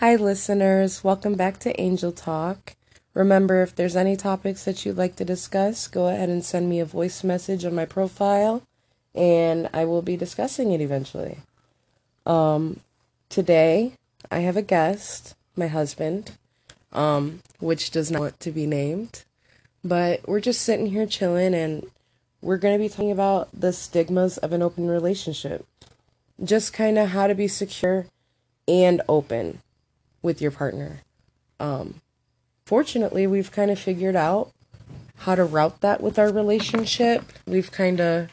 Hi, listeners. Welcome back to Angel Talk. Remember, if there's any topics that you'd like to discuss, go ahead and send me a voice message on my profile, and I will be discussing it eventually. Um, today, I have a guest, my husband, um, which does not want to be named, but we're just sitting here chilling, and we're going to be talking about the stigmas of an open relationship. Just kind of how to be secure and open with your partner. Um, fortunately, we've kind of figured out how to route that with our relationship. We've kind of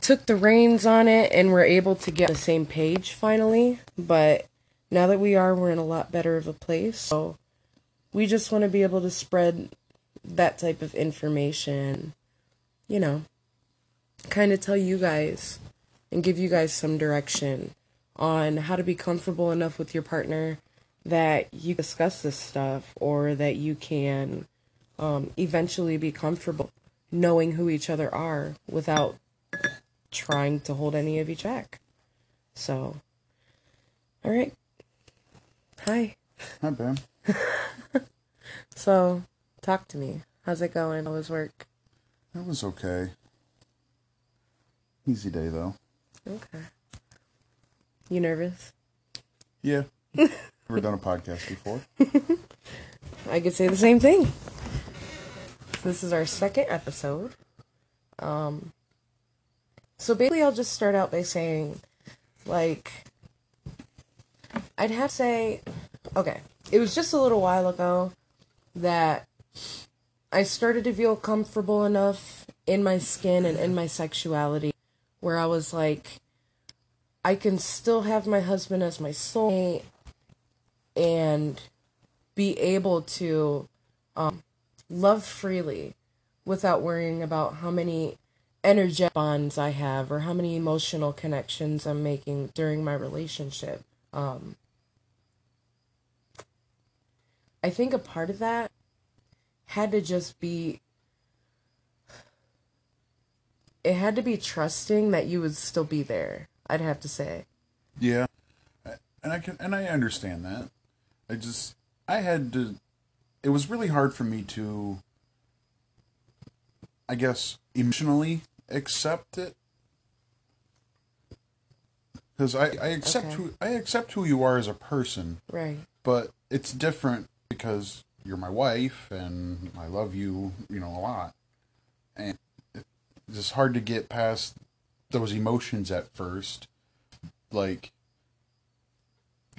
took the reins on it and we're able to get the same page finally. But now that we are, we're in a lot better of a place. So we just want to be able to spread that type of information, you know, kind of tell you guys and give you guys some direction on how to be comfortable enough with your partner that you discuss this stuff or that you can um, eventually be comfortable knowing who each other are without trying to hold any of you back. So, all right. Hi. Hi, Bam. So, talk to me. How's it going? How was work? That was okay. Easy day, though. Okay. You nervous? Yeah. Never done a podcast before. I could say the same thing. This is our second episode. Um, so basically, I'll just start out by saying, like, I'd have to say, okay, it was just a little while ago that I started to feel comfortable enough in my skin and in my sexuality where I was like, I can still have my husband as my soulmate and be able to um, love freely without worrying about how many energetic bonds I have or how many emotional connections I'm making during my relationship. Um, I think a part of that had to just be it had to be trusting that you would still be there. I'd have to say. Yeah. And I can and I understand that. I just I had to it was really hard for me to I guess emotionally accept it because I, I accept Okay. who I accept who you are as a person, Right. but it's different because you're my wife and I love you, you know, a lot, and it's just hard to get past those emotions at first, like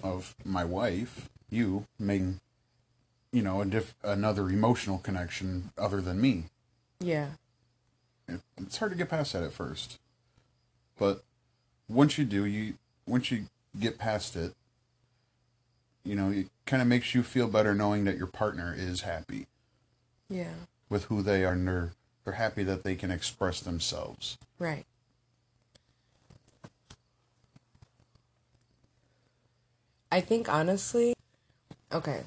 of my wife, you making, you know, a diff- another emotional connection other than me. Yeah. It, it's hard to get past that at first, but once you do, you once you get past it, you know, it kind of makes you feel better knowing that your partner is happy Yeah. with who they are, and they're they're happy that they can express themselves. Right. I think honestly, okay,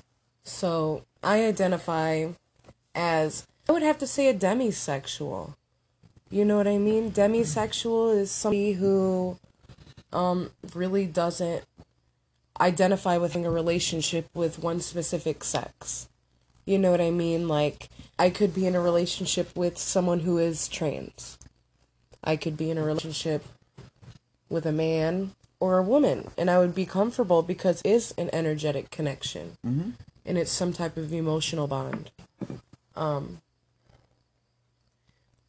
so I identify as, I would have to say a demisexual. You know what I mean? Demisexual is somebody who um, really doesn't identify with a relationship with one specific sex. You know what I mean? Like, I could be in a relationship with someone who is trans. I could be in a relationship with a man or a woman, and I would be comfortable because it is an energetic connection, Mm-hmm. and it's some type of emotional bond. Um,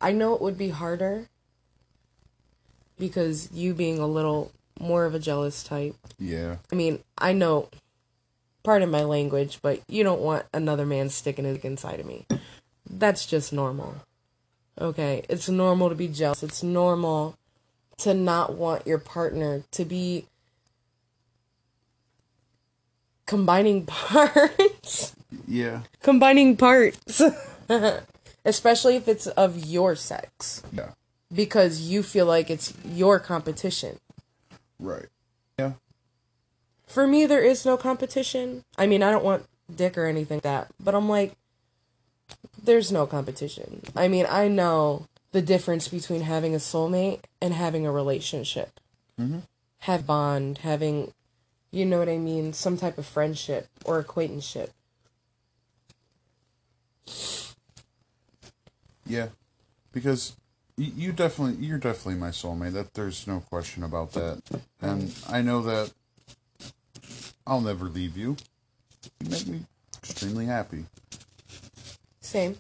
I know it would be harder because you being a little more of a jealous type. Yeah, I mean, I know, pardon my language, but you don't want another man sticking his inside of me. That's just normal. Okay? It's normal to be jealous. It's normal to not want your partner to be combining parts. yeah, combining parts. Especially if it's of your sex. yeah, Because you feel like it's your competition. right. Yeah, For me, there is no competition. I mean, I don't want dick or anything like that, but I'm like, there's no competition. I mean, I know the difference between having a soulmate and having a relationship. Mhm. Have bond, having You know what I mean? Some type of friendship or acquaintanceship. Yeah, because you definitely you're definitely my soulmate. That there's no question about that, and I know that I'll never leave you. You make me extremely happy, Same.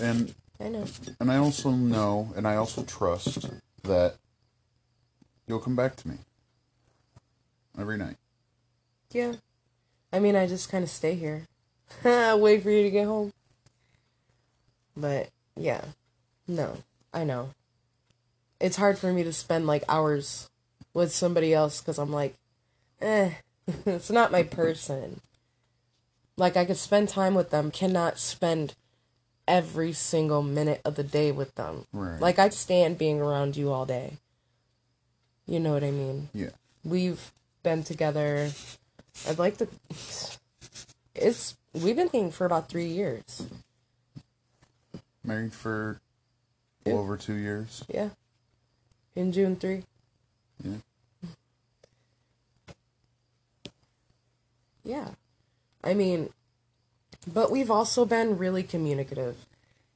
And I know. and I also know, and I also trust that you'll come back to me every night. Yeah. I mean, I just kind of stay here. Ha wait for you to get home. But, yeah. No. I know. It's hard for me to spend, like, hours with somebody else because I'm like, eh, it's not my person. Like, I could spend time with them, cannot spend every single minute of the day with them. Right. Like, I stand being around you all day. You know what I mean? Yeah. we've been together. I'd like to. It's we've been dating for about three years. Married for Yeah. over two years. Yeah, in June three. Yeah. Yeah, I mean, but we've also been really communicative,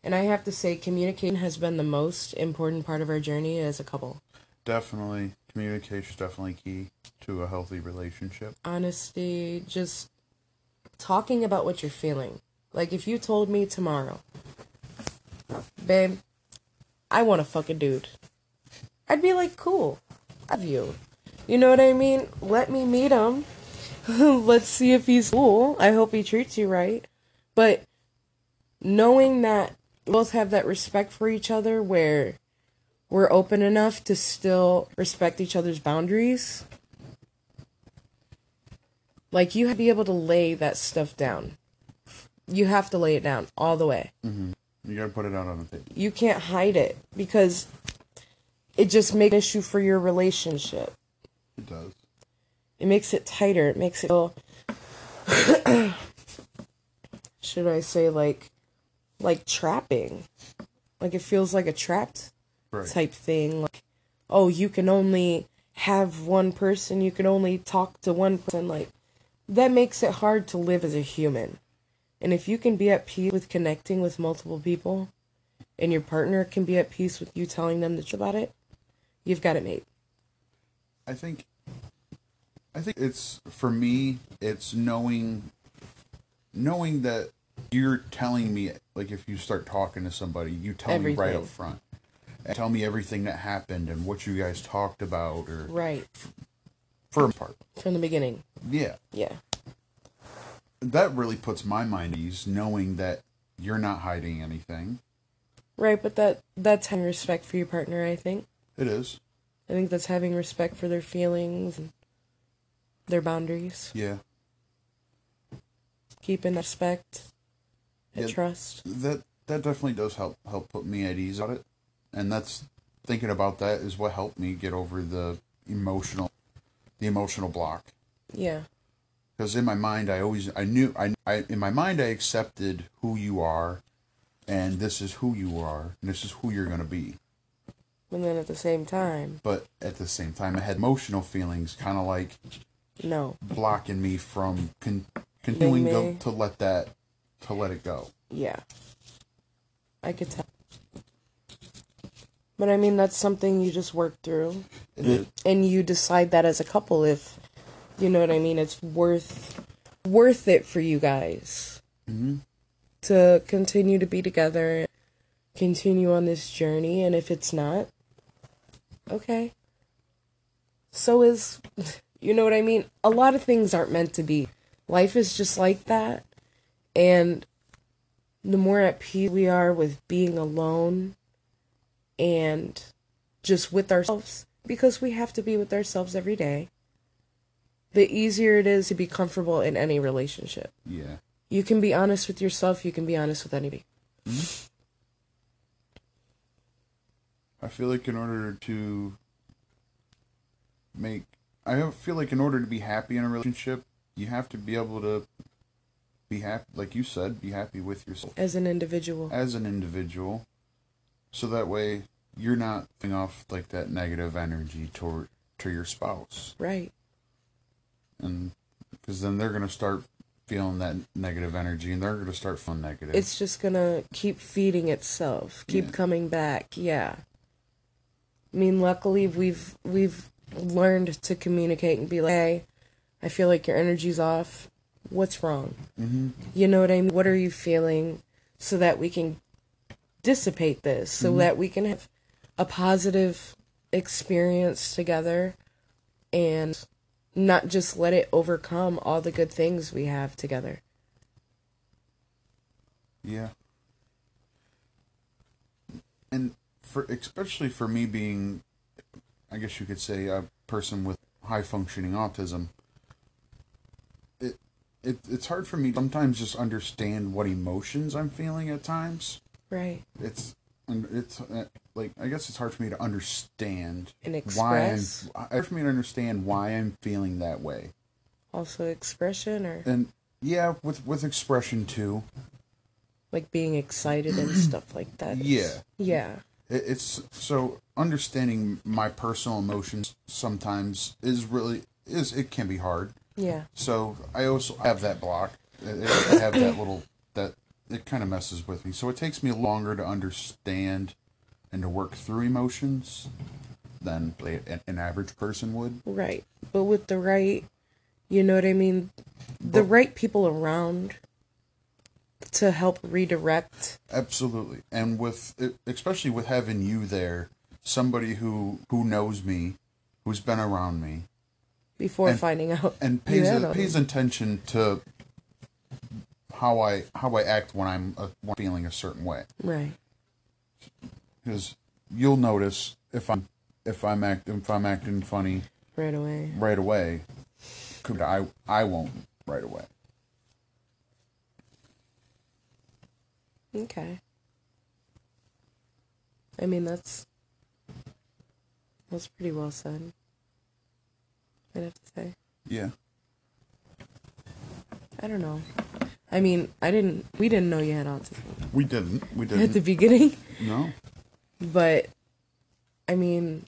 and I have to say, communication has been the most important part of our journey as a couple. Definitely, communication is definitely key to a healthy relationship. Honesty, just talking about what you're feeling. Like if you told me tomorrow, babe, I want to fuck a dude, I'd be like, cool, I have you. You know what I mean? Let me meet him. Let's see if he's cool. I hope he treats you right. But knowing that we both have that respect for each other where we're open enough to still respect each other's boundaries. Like you have to be able to lay that stuff down. You have to lay it down all the way. Mm-hmm. You gotta put it out on the table. You can't hide it because it just makes an issue for your relationship. It does. It makes it tighter. It makes it feel should I say like like trapping. Like it feels like a trapped Right. type thing. Like, oh, you can only have one person, you can only talk to one person. Like, that makes it hard to live as a human. And if you can be at peace with connecting with multiple people, and your partner can be at peace with you telling them the truth about it, you've got it made. I think I think it's for me it's knowing knowing that you're telling me like if you start talking to somebody, you tell me right up front. And tell me everything that happened and what you guys talked about or Right. first part. From the beginning. Yeah. Yeah. That really puts my mind at ease knowing that you're not hiding anything. Right, but that that's having respect for your partner, I think. It is. I think that's having respect for their feelings and their boundaries. Yeah. Keeping respect Yeah. trust. That that definitely does help help put me at ease on it. And that's thinking about that is what helped me get over the emotional the emotional block. Yeah. because in my mind i always i knew I, I in my mind i accepted who you are and this is who you are and this is who you're going to be And then at the same time, but at the same time i had emotional feelings kind of like no. blocking me from con- continuing May- to, to let that to let it go Yeah. I could tell. But I mean, that's something you just work through. And you decide that as a couple if, you know what I mean, it's worth worth it for you guys Mhm. to continue to be together, continue on this journey. And if it's not, okay. So is, you know what I mean? A lot of things aren't meant to be. Life is just like that. And the more at peace we are with being alone and just with ourselves, because we have to be with ourselves every day, the easier it is to be comfortable in any relationship. yeah You can be honest with yourself, you can be honest with anybody. Mm-hmm. i feel like in order to make i feel like in order to be happy in a relationship you have to be able to be happy like you said be happy with yourself As an individual. as an individual so that way you're not putting off like that negative energy toward to your spouse, Right. and because then they're gonna start feeling that negative energy, and they're gonna start feeling negative. It's just gonna keep feeding itself, keep Yeah. coming back. Yeah. I mean, luckily we've we've learned to communicate and be like, "Hey, I feel like your energy's off. What's wrong? hmm You know what I mean? What are you feeling?" So that we can dissipate this, so that we can have a positive experience together, and not just let it overcome all the good things we have together. Yeah. And for especially for me being I guess you could say a person with high functioning autism it, it it's hard for me to sometimes just understand what emotions I'm feeling at times. Right. It's and it's uh, like I guess it's hard for me to understand And why I'm hard for me to understand why I'm feeling that way. Also expression or And yeah, with with expression too. like being excited and stuff like that. Yeah. Yeah. It- It's so understanding my personal emotions sometimes is really is it can be hard. Yeah. So I also have that block. I have that little that it kind of messes with me. So it takes me longer to understand and to work through emotions than an, an average person would. Right. But with the right, you know what I mean? The But- right people around to help redirect. Absolutely, and with especially with having you there, somebody who who knows me, who's been around me, Before And- finding out and pays all pays attention to how I how I act when I'm uh, when I'm feeling a certain way. right, Because you'll notice if I'm if I'm act if I'm acting funny right away. right away, could I I won't right away. Okay. I mean that's that's pretty well said. I'd have to say. Yeah. I don't know. I mean, I didn't. We didn't know you had autism We didn't. We didn't at the beginning. no. But I mean,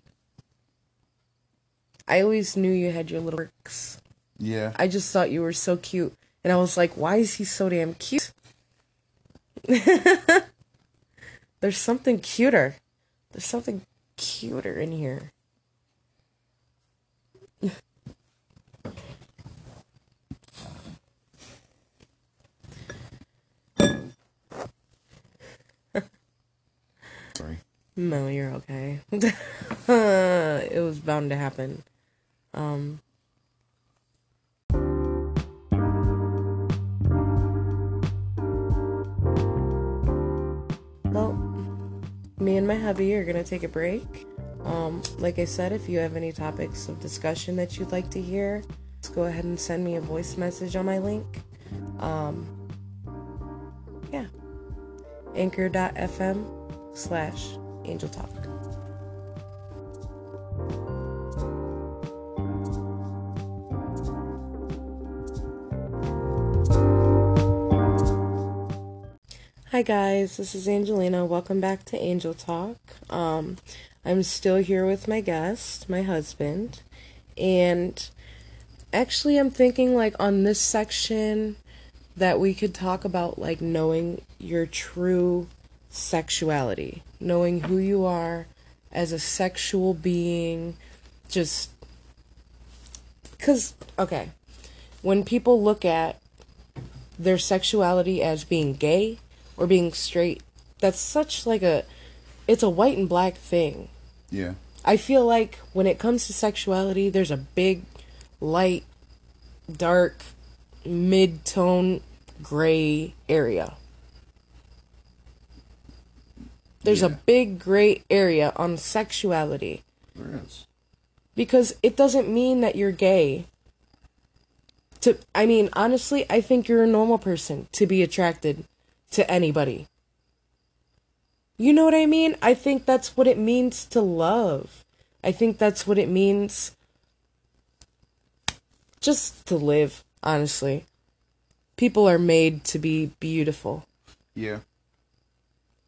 I always knew you had your little quirks. Yeah. I just thought you were so cute, and I was like, "Why is he so damn cute?" There's something cuter. There's something cuter in here. No, you're okay. it was bound to happen. Um. Well, me and my hubby are gonna take a break. Um, like I said, if you have any topics of discussion that you'd like to hear, just go ahead and send me a voice message on my link. Um, yeah. Anchor.fm slash Angel Talk. Hi guys, this is Angelina. Welcome back to Angel Talk. Um, I'm still here with my guest, my husband, and actually I'm thinking like on this section that we could talk about like knowing your true sexuality, knowing who you are as a sexual being, just cuz okay, when people look at their sexuality as being gay or being straight, that's such like a it's a white and black thing. Yeah. I feel like when it comes to sexuality, there's a big, light, dark, mid tone, gray area. There's a big gray area on sexuality There is. because it doesn't mean that you're gay. To I mean, honestly, I think you're a normal person to be attracted to anybody. You know what I mean? I think that's what it means to love. I think that's what it means just to live, honestly. People are made to be beautiful. Yeah.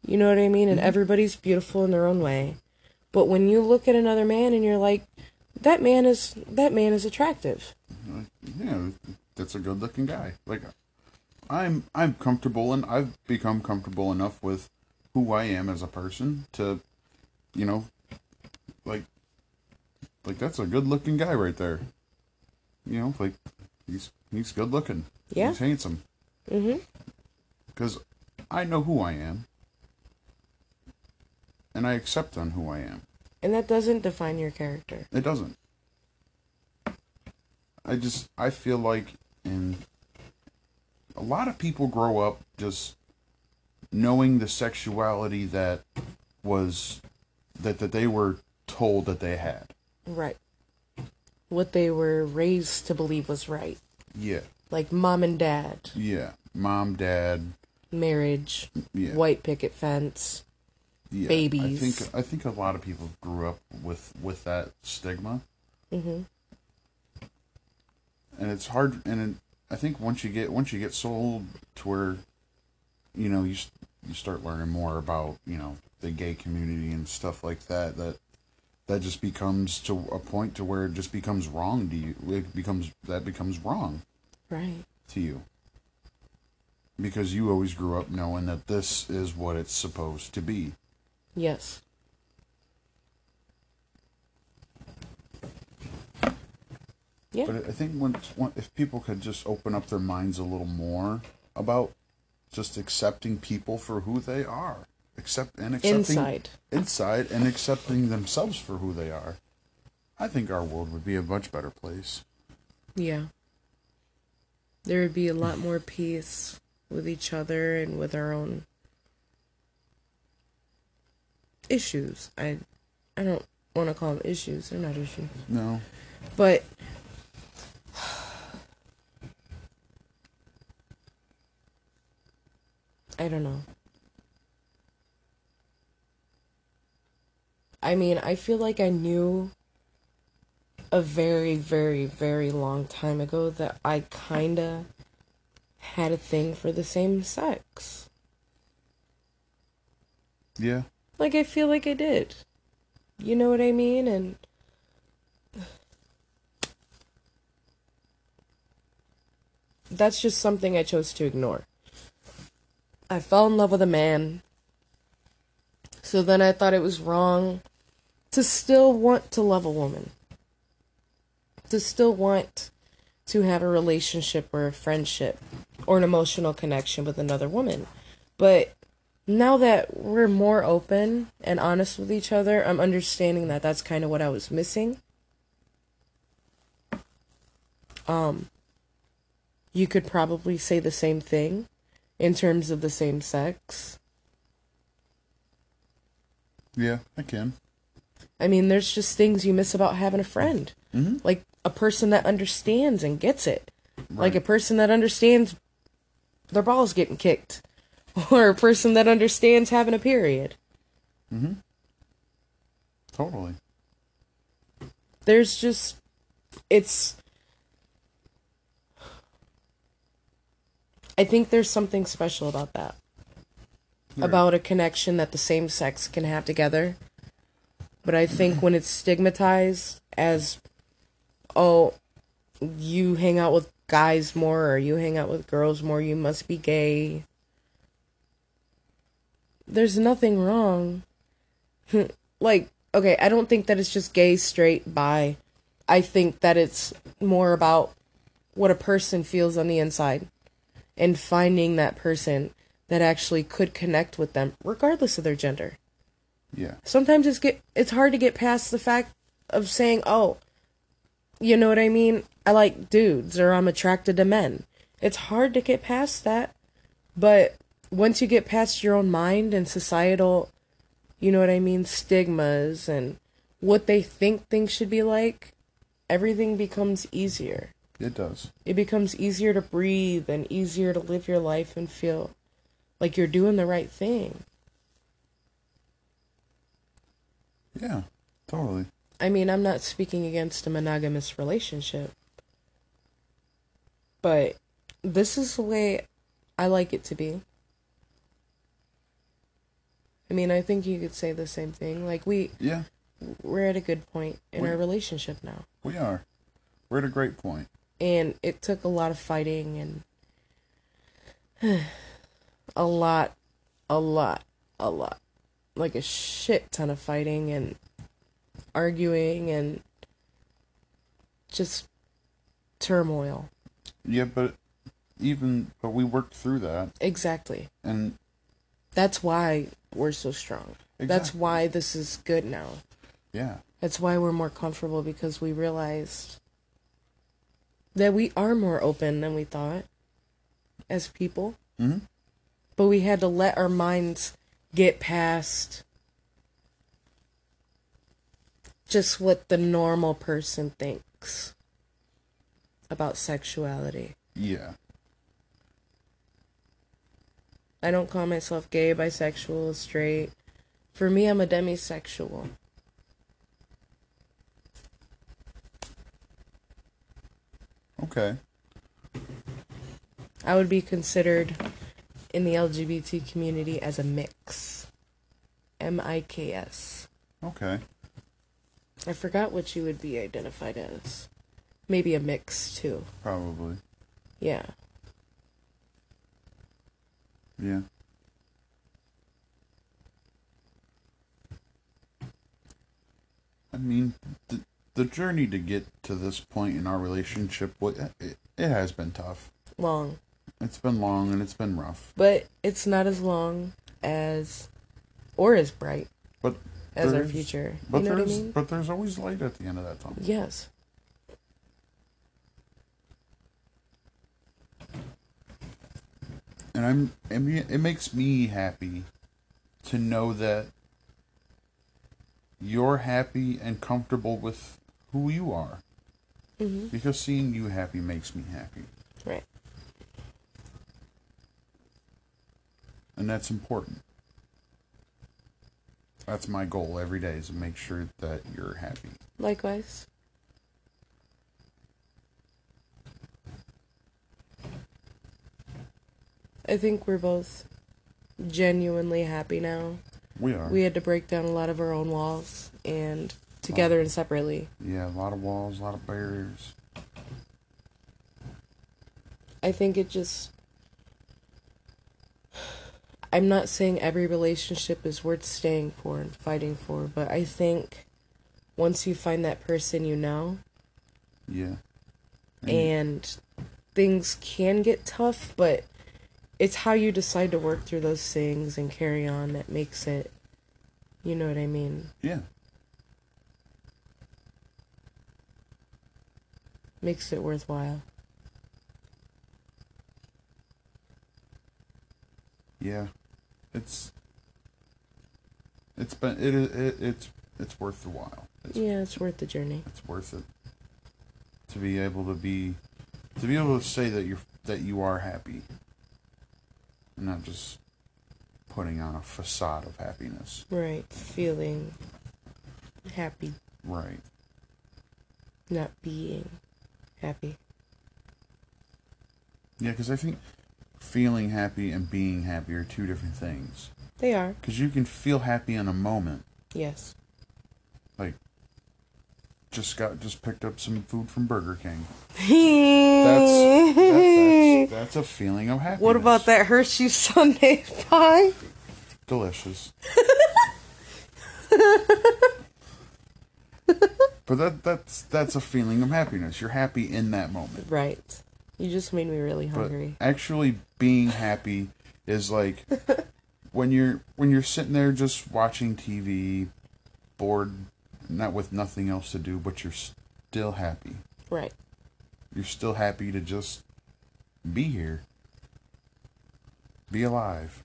You know what I mean? And everybody's beautiful in their own way. But when you look at another man and you're like, that man is that man is attractive. Yeah, that's a good looking guy. Like I'm I'm comfortable and I've become comfortable enough with who I am as a person to you know like like that's a good looking guy right there. You know, like he's he's good looking. Yeah. He's handsome. Mhm. Cuz I know who I am. And I accept on who I am. And that doesn't define your character. It doesn't. I just I feel like in a lot of people grow up just knowing the sexuality that was that that they were told that they had. Right. What they were raised to believe was right. Yeah. Like mom and dad, Yeah. Mom, dad, marriage, yeah. white picket fence. Yeah. babies. I think I think a lot of people grew up with with that stigma. Mhm. and it's hard and it, i think once you get once you get sold to where you know you you start learning more about you know the gay community and stuff like that that that just becomes to a point to where it just becomes wrong to you it becomes that becomes wrong Right. to you because you always grew up knowing that this is what it's supposed to be Yes. Yeah. But I think if people could just open up their minds a little more about just accepting people for who they are, accept and accepting Inside. inside and accepting themselves for who they are, I think our world would be a much better place. Yeah. There would be a lot more peace with each other and with our own issues. I I don't want to call them issues. They're not issues. No, But I don't know. I mean, I feel like I knew a very, very, very long time ago that I kinda had a thing for the same sex. yeah, Like, I feel like I did. You know what I mean? And. That's just something I chose to ignore. I fell in love with a man. So then I thought it was wrong to still want to love a woman. To still want to have a relationship or a friendship or an emotional connection with another woman. But now that we're more open and honest with each other, I'm understanding that that's kind of what I was missing. Um, you could probably say the same thing in terms of the same sex. yeah, I can. I mean, there's just things you miss about having a friend. Mhm. Like a person that understands and gets it. Like a person that understands their balls getting kicked. Or a person that understands having a period. Mm-hmm. Totally. there's just it's I think there's something special about that. There- About a connection that the same sex can have together. But I think when it's stigmatized as oh you hang out with guys more or you hang out with girls more, you must be gay. There's nothing wrong. like, okay, I don't think that it's just gay, straight, bi. I think that it's more about what a person feels on the inside and finding that person that actually could connect with them regardless of their gender. Yeah. Sometimes it's get it's hard to get past the fact of saying, "Oh, you know what I mean? I like dudes or I'm attracted to men." It's hard to get past that. But once you get past your own mind and societal, you know what I mean, stigmas and what they think things should be like, everything becomes easier. It does. It becomes easier to breathe and easier to live your life and feel like you're doing the right thing. Yeah. Totally. I mean, I'm not speaking against a monogamous relationship. But this is the way I like it to be. I mean, I think you could say the same thing. Like we Yeah. we're at a good point in We- our relationship now. We are. We're at a great point. And it took a lot of fighting and a lot, a lot, a lot. Like a shit ton of fighting and arguing and just turmoil. Yeah, but even but we worked through that, Exactly. and That's why we're so strong. That's why this is good now. yeah, That's why we're more comfortable because we realized that we are more open than we thought as people. hmm But we had to let our minds get past just what the normal person thinks about sexuality. yeah, I don't call myself gay, bisexual, straight. For me, I'm a demisexual. okay, I would be considered in the LGBT community as a mix. M I K S. okay, I forgot what you would be identified as. Maybe a mix too. probably, Yeah. Yeah. I mean, the the journey to get to this point in our relationship, what it, it has been tough. Long. It's been long and it's been rough. But it's not as long as or as bright But as our future. But you know what I mean? but there's always light at the end of that tunnel. Yes. And I'm it makes me happy to know that you're happy and comfortable with who you are. Hmm because seeing you happy makes me happy. Right. and that's important. That's my goal every day is to make sure that you're happy. Likewise. I think we're both genuinely happy now. we are We had to break down a lot of our own walls and together and separately. yeah a lot of walls a lot of barriers I think it just I'm not saying every relationship is worth staying for and fighting for, but I think once you find that person you know yeah and things can get tough, but it's how you decide to work through those things and carry on that makes it you know what I mean? yeah Makes it worthwhile. yeah it's it's been it, it it's it's worth the while it's Yeah, it's worth the journey. it's worth it to be able to be to be able to say that you're that you are happy and not just putting on a facade of happiness Right. Feeling happy, right not being happy. yeah because i think feeling happy and being happy are two different things They are. because you can feel happy in a moment Yes. like just got just picked up some food from burger king that's, that's that, that's, a feeling of happiness What about that Hershey Sundae pie? delicious. but that that's that's a feeling of happiness. You're happy in that moment. Right. You just made me really But hungry. actually being happy is like when you're when you're sitting there just watching TV, bored, not with nothing else to do, but you're still happy. Right. You're still happy to just be here. Be alive.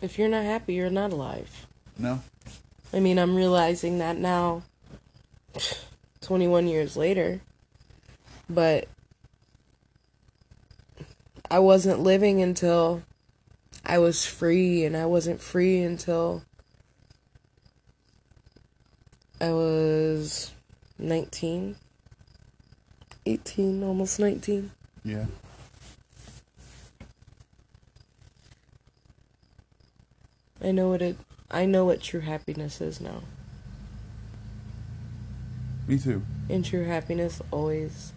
If you're not happy, you're not alive. No? I mean, I'm realizing that now, 21 years later. But I wasn't living until I was free, and I wasn't free until I was 19, 18, almost 19. Yeah. I know what it I know what true happiness is now. Me too. And true happiness always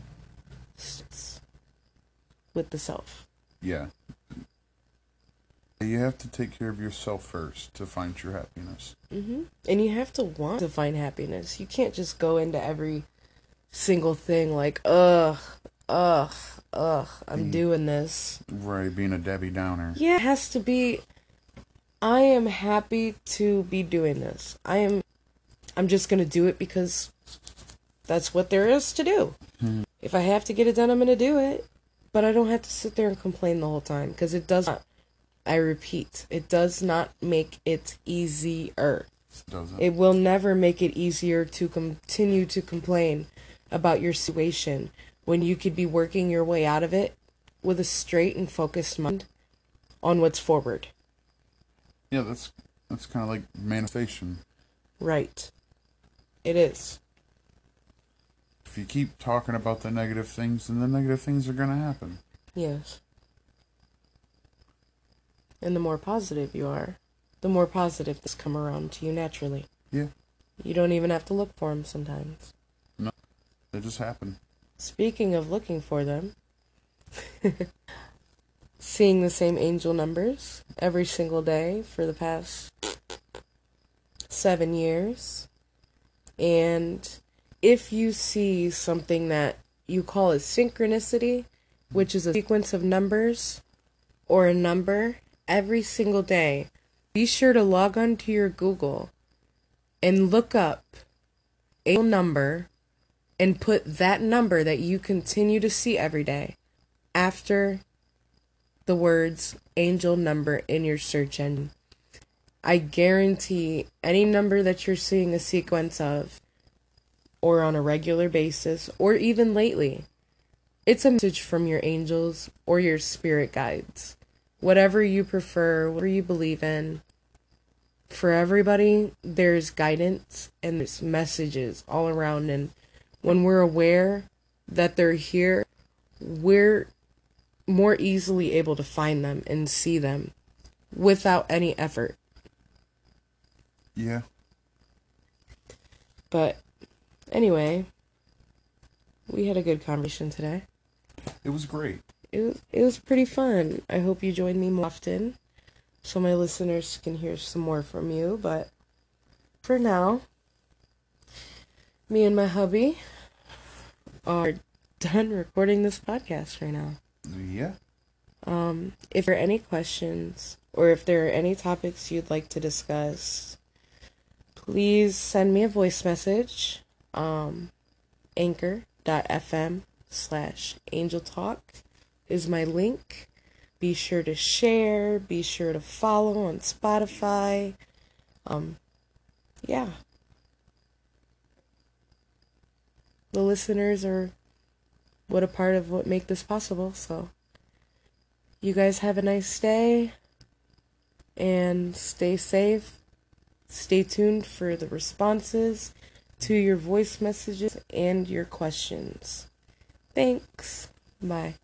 with the self. Yeah. You have to take care of yourself first to find your happiness. hmm And you have to want to find happiness. You can't just go into every single thing like, ugh, ugh, ugh, I'm Mm. doing this. Right, being a Debbie Downer. Yeah, it has to be. I am happy to be doing this. I am. I'm just gonna do it because that's what there is to do. Hmm. If I have to get it done, I'm gonna do it. But I don't have to sit there and complain the whole time because it does not. I repeat, it does not make it easier. Doesn't. It will never make it easier to continue to complain about your situation when you could be working your way out of it with a straight and focused mind on what's forward. yeah, that's that's kind of like manifestation. Right. It is. If you keep talking about the negative things, then the negative things are going to happen. Yes. And the more positive you are, the more positive things come around to you naturally. Yeah. You don't even have to look for them sometimes. No, they just happen. Speaking of looking for them, seeing the same angel numbers every single day for the past seven years. And if you see something that you call a synchronicity, which is a sequence of numbers or a number every single day, be sure to log on to your Google and look up a number and put that number that you continue to see every day after the words angel number in your search engine. I guarantee any number that you're seeing a sequence of, or on a regular basis, or even lately, it's a message from your angels or your spirit guides. Whatever you prefer, whatever you believe in. For everybody, there's guidance and there's messages all around. And when we're aware that they're here, we're more easily able to find them and see them without any effort. Yeah. But anyway, we had a good conversation today. It was great. It was, it was pretty fun. I hope you join me more often so my listeners can hear some more from you. But for now, me and my hubby are done recording this podcast right now. Yeah. Um, if there are any questions or if there are any topics you'd like to discuss, please send me a voice message. Um, anchor.fm slash angel talk is my link. Be sure to share, be sure to follow on Spotify. Um, yeah. The listeners are what a part of what make this possible, so you guys have a nice day and stay safe. Stay tuned for the responses to your voice messages and your questions. Thanks. Bye.